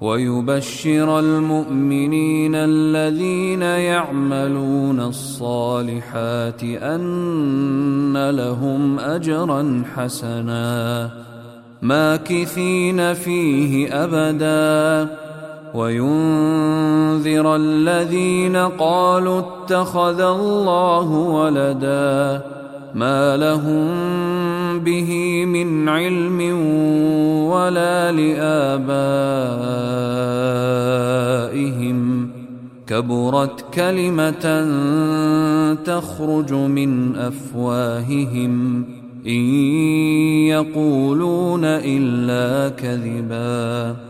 ويبشر المؤمنين الذين يعملون الصالحات أن لهم أجرا حسنا. ماكثين فيه أبدا. وينذر الذين قالوا اتخذ الله ولدا. ما لهم به من علم ولا لآبائهم. كبرت كلمة تخرج من أفواههم. إن يقولون إلا كذباً.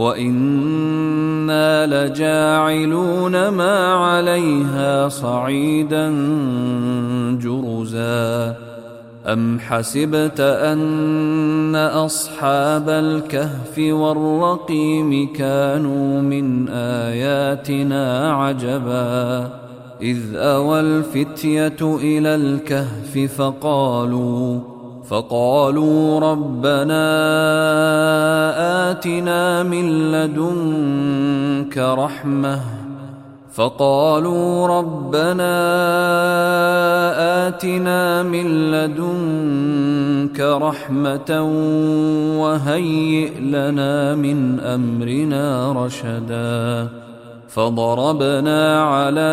وأنا لجاعلون ما عليها صعيدا جرزا ام حسبت ان اصحاب الكهف والرقيم كانوا من اياتنا عجبا اذ اوى الفتيه إلى الكهف فقالوا فقالوا ربنا آتنا من لدنك رحمة. فقالوا ربنا آتنا من لدنك رحمة وهيئ لنا من أمرنا رشدا. فضربنا على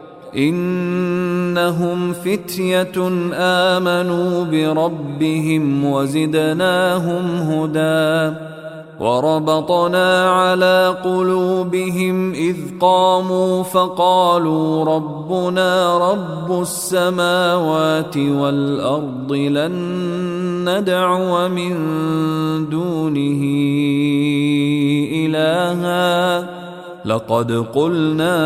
إنهم فتية آمنوا بربهم وزدناهم هدى وربطنا على قلوبهم إذ قاموا فقالوا ربنا رب السماوات والأرض لن ندعو من دونه إلهًا لقد قلنا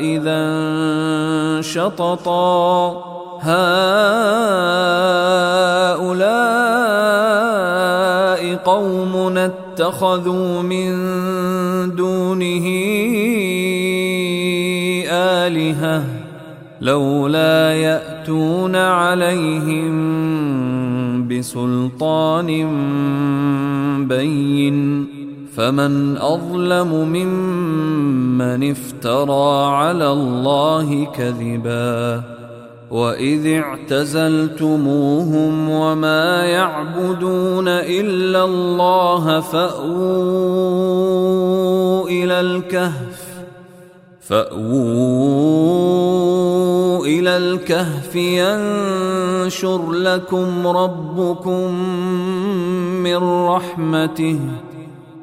إذا شططا هؤلاء قوم اتخذوا من دونه آلهة لولا يأتون عليهم بسلطان بين فمن أظلم ممن افترى على الله كذبا وإذ اعتزلتموهم وما يعبدون إلا الله فأووا إلى الكهف فأووا إلى الكهف ينشر لكم ربكم من رحمته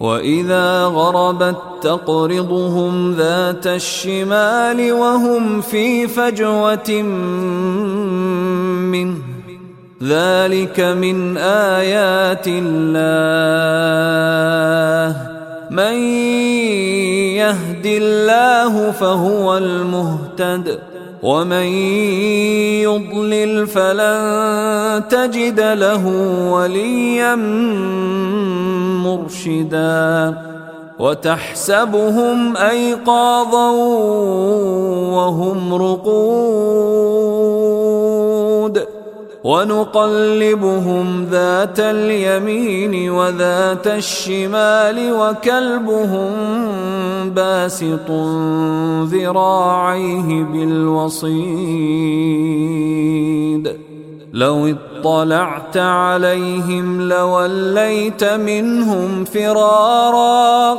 واذا غربت تقرضهم ذات الشمال وهم في فجوه منه ذلك من ايات الله من يهد الله فهو المهتد ومن يضلل فلن تجد له وليا مرشدا وتحسبهم أيقاظا وهم رقود ونقلبهم ذات اليمين وذات الشمال وكلبهم باسط ذراعيه بالوصيد. لو اطلعت عليهم لوليت منهم فرارا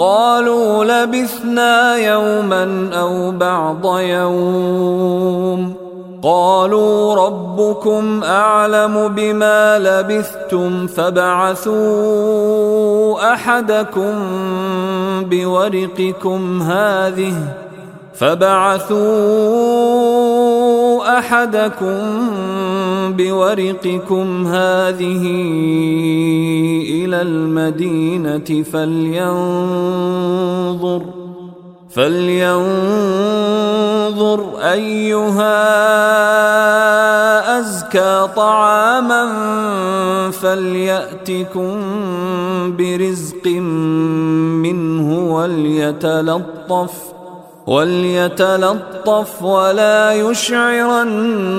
قالوا لبثنا يوما أو بعض يوم. قالوا ربكم أعلم بما لبثتم فابعثوا أحدكم بورقكم هذه فبعثوا أحدكم بورقكم هذه إلى المدينة فلينظر فلينظر أيها أزكى طعاما فليأتكم برزق منه وليتلطف وليتلطف ولا يشعرن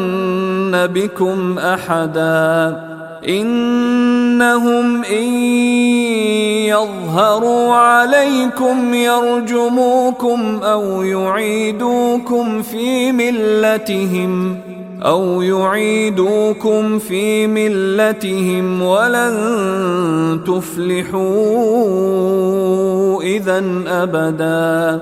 بكم احدا انهم ان يظهروا عليكم يرجموكم أو يعيدوكم في ملتهم أو يعيدوكم في ملتهم ولن تفلحوا اذا ابدا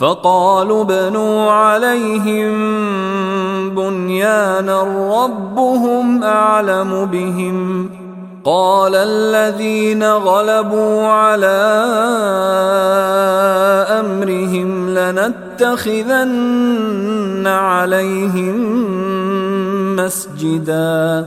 فقالوا ابنوا عليهم بنيانا ربهم أعلم بهم. قال الذين غلبوا على أمرهم لنتخذن عليهم مسجدا.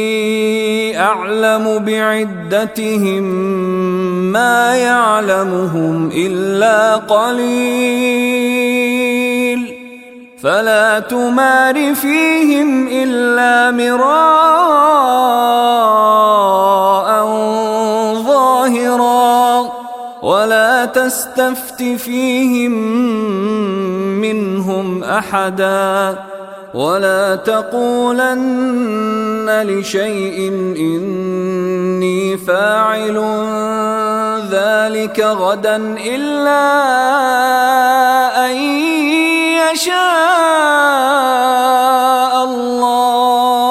اعلم بعدتهم ما يعلمهم إلا قليل. فلا تمار فيهم إلا مراء ظاهرا. ولا تستفت فيهم منهم أحدا. ولا تقولن لشيء اني فاعل ذلك غدا الا ان يشاء الله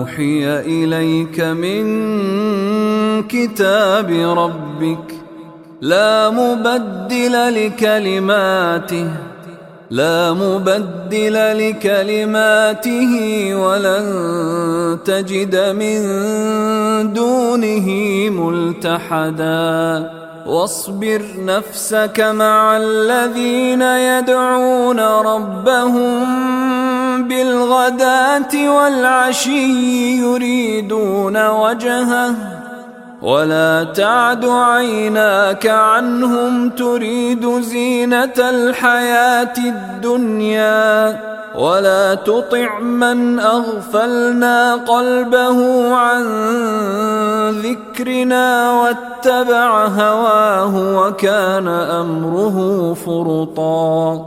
أوحي إليك من كتاب ربك لا مبدل لكلماته لا مبدل لكلماته ولن تجد من دونه ملتحدا. واصبر نفسك مع الذين يدعون ربهم بالغداة والعشي يريدون وجهه ولا تعد عيناك عنهم تريد زينة الحياة الدنيا ولا تطع من أغفلنا قلبه عن ذكرنا واتبع هواه وكان أمره فرطا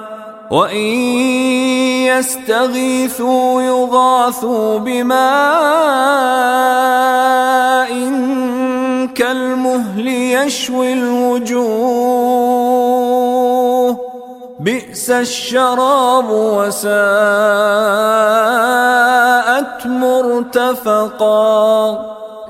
وان يستغيثوا يغاثوا بماء كالمهل يشوي الوجوه بئس الشراب وساءت مرتفقا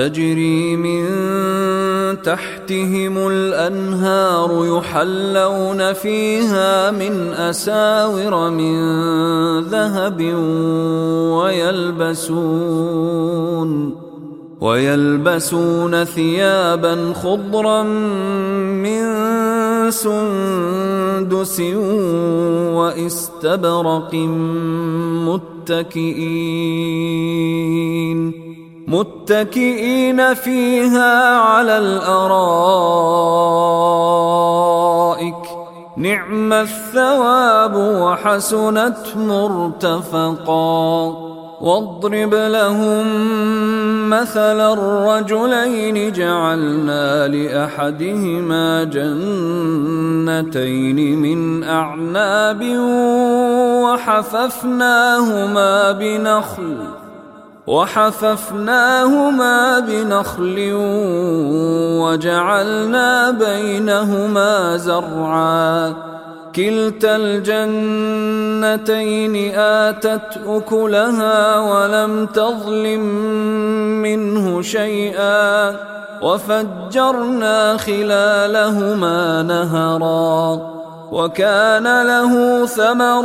تجري من تحتهم الأنهار يحلون فيها من أساور من ذهب ويلبسون ويلبسون ثيابا خضرا من سندس وإستبرق متكئين متكئين فيها على الأرائك. نعم الثواب وحسنت مرتفقا. واضرب لهم مثل الرجلين. جعلنا لأحدهما جنتين من أعناب وحففناهما بنخل. وحففناهما بنخل وجعلنا بينهما زرعا. كلتا الجنتين آتت أكلها ولم تظلم منه شيئا. وفجرنا خلالهما نهرا. وكان له ثمر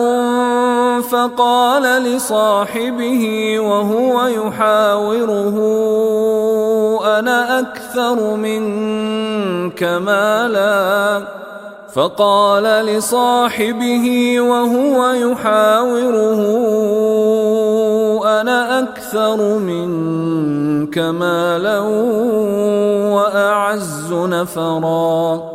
فقال لصاحبه وهو يحاوره أنا أكثر منك مالا. فقال لصاحبه وهو يحاوره أنا أكثر منك مالا وأعز نفرا.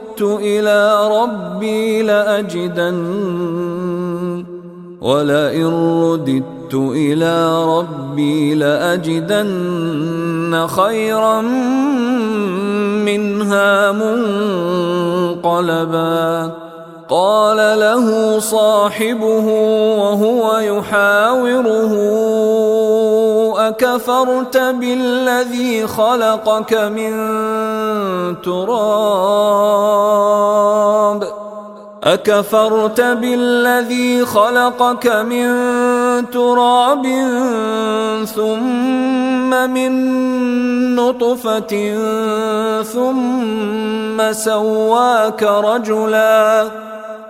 إلى ربي لأجدن ولئن رددت إلى ربي لأجدن خيرا منها منقلبا. قال له صاحبه وهو يحاوره. أكفرت بالذي خلقك من تراب. أكفرت بالذي خلقك من تراب ثم من نطفة ثم سواك رجلاً.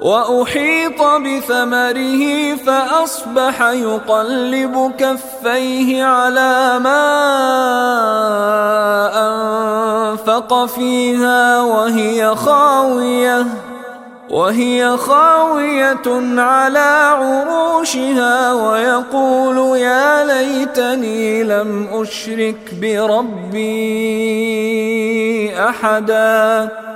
وأحيط بثمره فأصبح يقلب كفيه على ما أنفق فيها وهي خاوية وهي خاوية على عروشها ويقول يا ليتني لم أشرك بربي أحداً.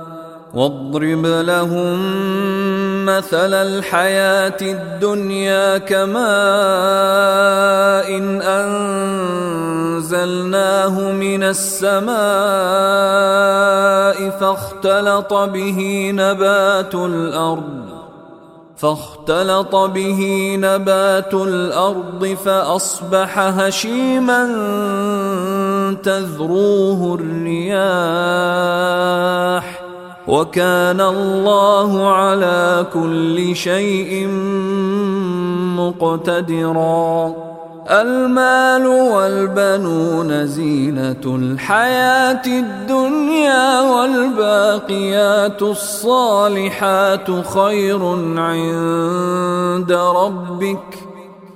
واضرب لهم مثل الحياة الدنيا كماء إن أنزلناه من السماء فاختلط به نبات الأرض فاختلط به نبات الأرض فأصبح هشيما تذروه الرياح. وكان الله على كل شيء مقتدرا. المال والبنون زينة الحياة الدنيا والباقيات الصالحات خير عند ربك.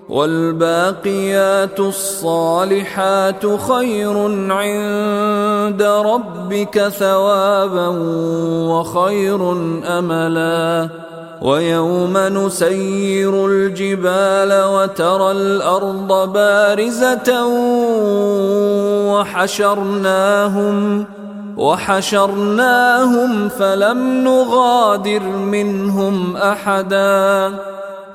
والباقيات الصالحات خير عند ربك ثوابا وخير أملا. ويوم نسير الجبال وترى الأرض بارزة وحشرناهم وحشرناهم فلم نغادر منهم أحدا.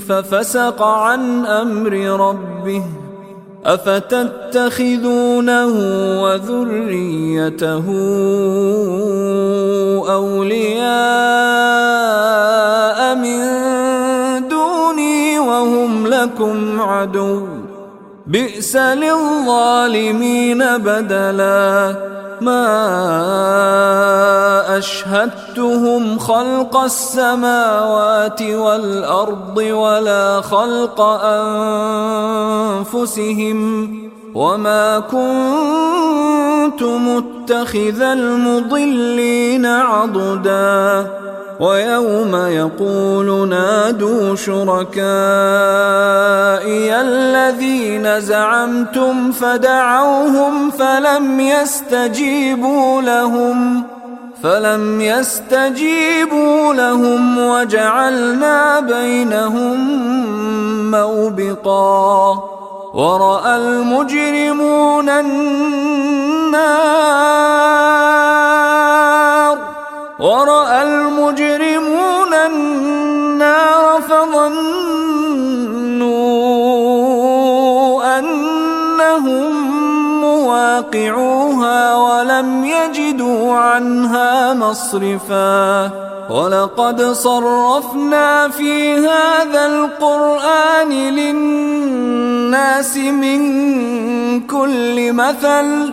ففسق عن أمر ربه أفتتخذونه وذريته أولياء من دوني وهم لكم عدو بئس للظالمين بدلا ما أشهدتهم خلق السماوات والأرض ولا خلق أنفسهم وما كنت متخذ المضلين عضدا ويوم يقول نادوا شركائي الذين زعمتم فدعوهم فلم يستجيبوا لهم فلم يستجيبوا لهم وجعلنا بينهم موبقا. ورأى المجرمون النار ورأى المجرمون النار فظنوا أنهم مواقعوها ولم يجدوا عنها مصرفا. ولقد صرفنا في هذا القرآن للناس من كل مثل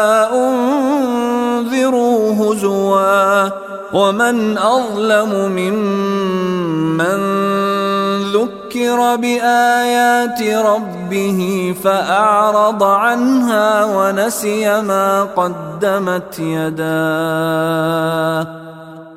ومن أظلم ممن ذكر بآيات ربه فأعرض عنها ونسي ما قدمت يداه.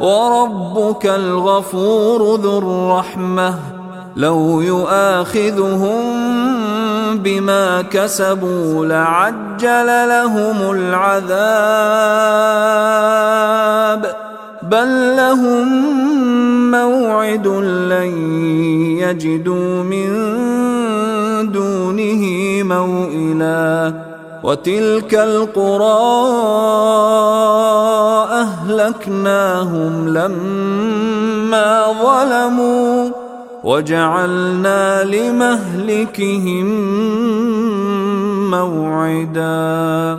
وربك الغفور ذو الرحمة. لو يؤاخذهم بما كسبوا لعجل لهم العذاب. بل لهم موعد لن يجدوا من دونه موئلا. وتلك القرى أهلكناهم لما ظلموا وجعلنا لمهلكهم موعدا.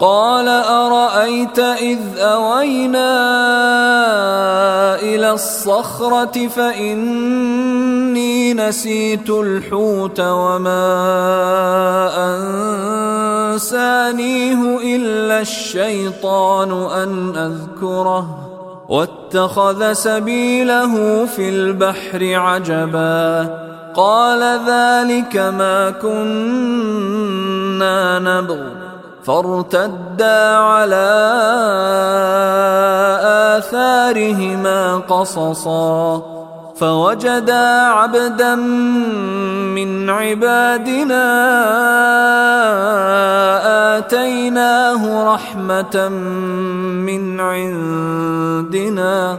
قال أرأيت إذ أوينا إلى الصخرة فإني نسيت الحوت وما أنسانيه إلا الشيطان أن أذكره واتخذ سبيله في البحر عجبا قال ذلك ما كنا نبغي فارتدا على آثارهما قصصا فوجدا عبدا من عبادنا آتيناه رحمة من عندنا.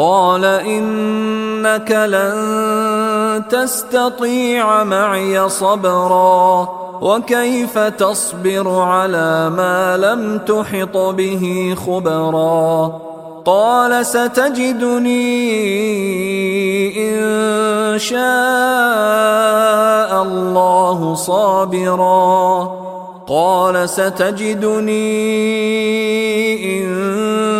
قال إنك لن تستطيع معي صبرا وكيف تصبر على ما لم تحط به خبرا قال ستجدني إن شاء الله صابرا قال ستجدني إن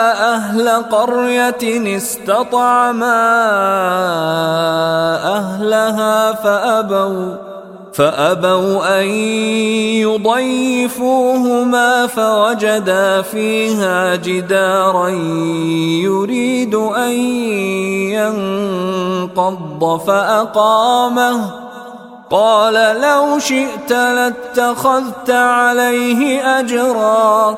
قرية استطعما أهلها فأبوا فأبوا أن يضيفوهما فوجدا فيها جدارا يريد أن ينقض فأقامه. قال لو شئت لاتخذت عليه اجرا.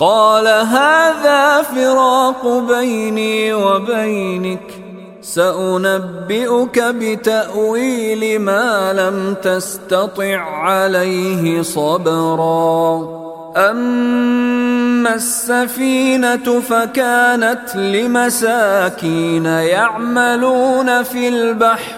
قال هذا فراق بيني وبينك سأنبئك بتأويل ما لم تستطع عليه صبرا. أما السفينة فكانت لمساكين يعملون في البحر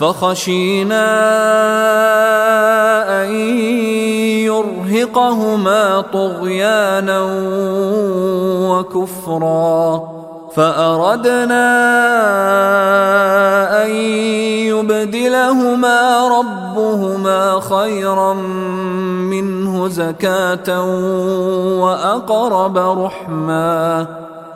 فخشينا أن يرهقهما طغيانا وكفرا فأردنا أن يبدلهما ربهما خيرا منه زكاة وأقرب رحمًا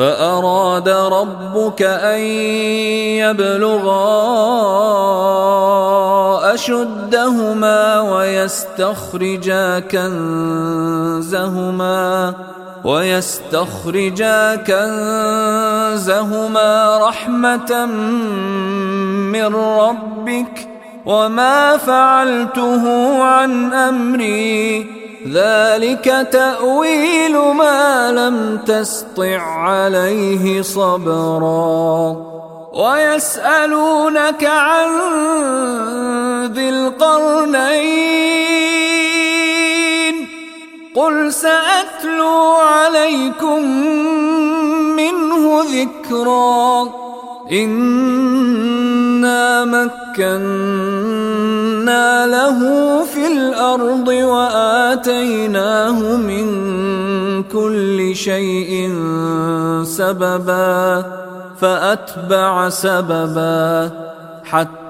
فأراد ربك أن يبلغا أشدهما ويستخرجا كنزهما ويستخرجا كنزهما رحمة من ربك وما فعلته عن أمري ذلك تأويل ما لم تسطع عليه صبرا. ويسألونك عن ذي القرنين. قل سأتلو عليكم منه ذكرا. إنا مكنا له في الأرض وآتيناه من كل شيء سببا فأتبع سببا حتى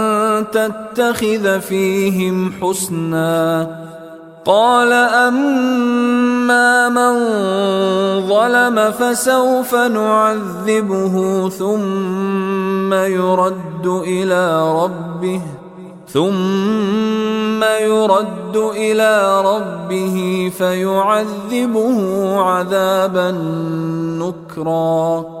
تتخذ فيهم حسنا قال أما من ظلم فسوف نعذبه ثم يرد إلى ربه ثم يرد إلى ربه فيعذبه عذابا نكرا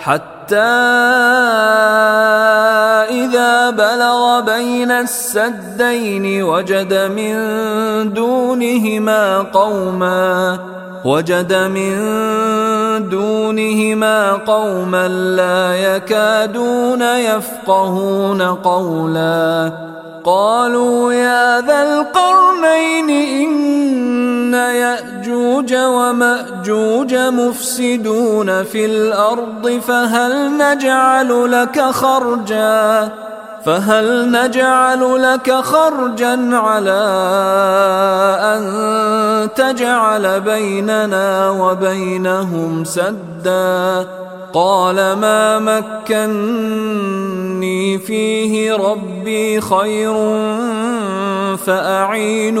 حتى إذا بلغ بين السدين وجد من دونهما قوما وجد من دونهما قوما لا يكادون يفقهون قولا. قالوا يا ذا القرنين إن يأجوج ومأجوج مفسدون في الأرض فهل نجعل لك خرجا؟ فهل نجعل لك خرجا على أن تجعل بيننا وبينهم سدا؟ قال ما مكني فيه ربي خير فأعينوني.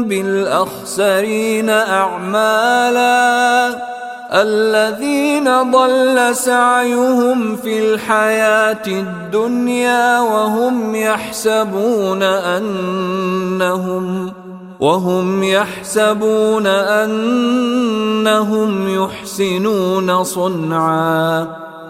بالأخسرين أعمالا الذين ضل سعيهم في الحياة الدنيا وهم يحسبون أنهم وهم يحسبون أنهم يحسنون صنعا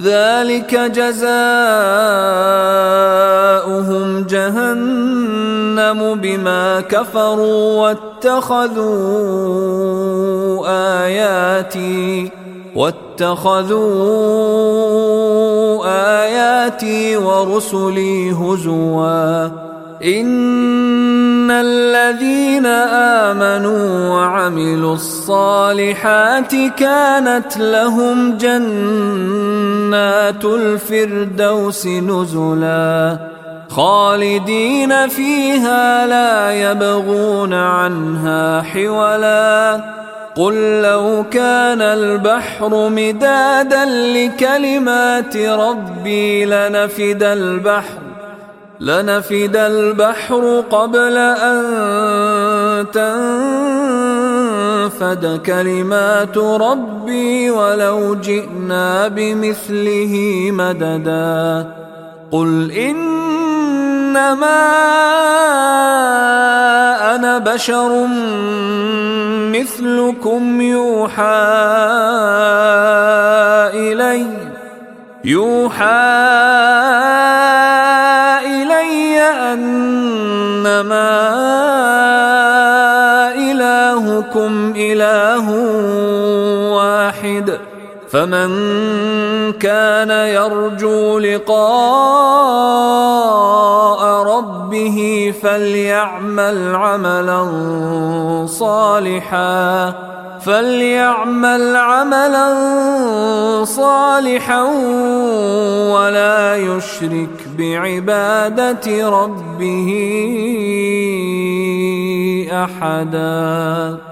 ذلك جزاؤهم جهنم بما كفروا واتخذوا آياتي واتخذوا آياتي ورسلي هزوا. إن الذين آمنوا وعملوا الصالحات كانت لهم جنات الفردوس نزلا خالدين فيها لا يبغون عنها حولا قل لو كان البحر مدادا لكلمات ربي لنفد البحر لنفد البحر قبل أن تنفد كلمات ربي ولو جئنا بمثله مددا. قل إنما أنا بشر مثلكم يوحى إلي. يوحى إلي أنما إلهكم إله واحد فمن كان يرجو لقاء ربه فليعمل عملا صالحا فليعمل عملا صالحا ولا يشرك بعبادة ربه أحدا.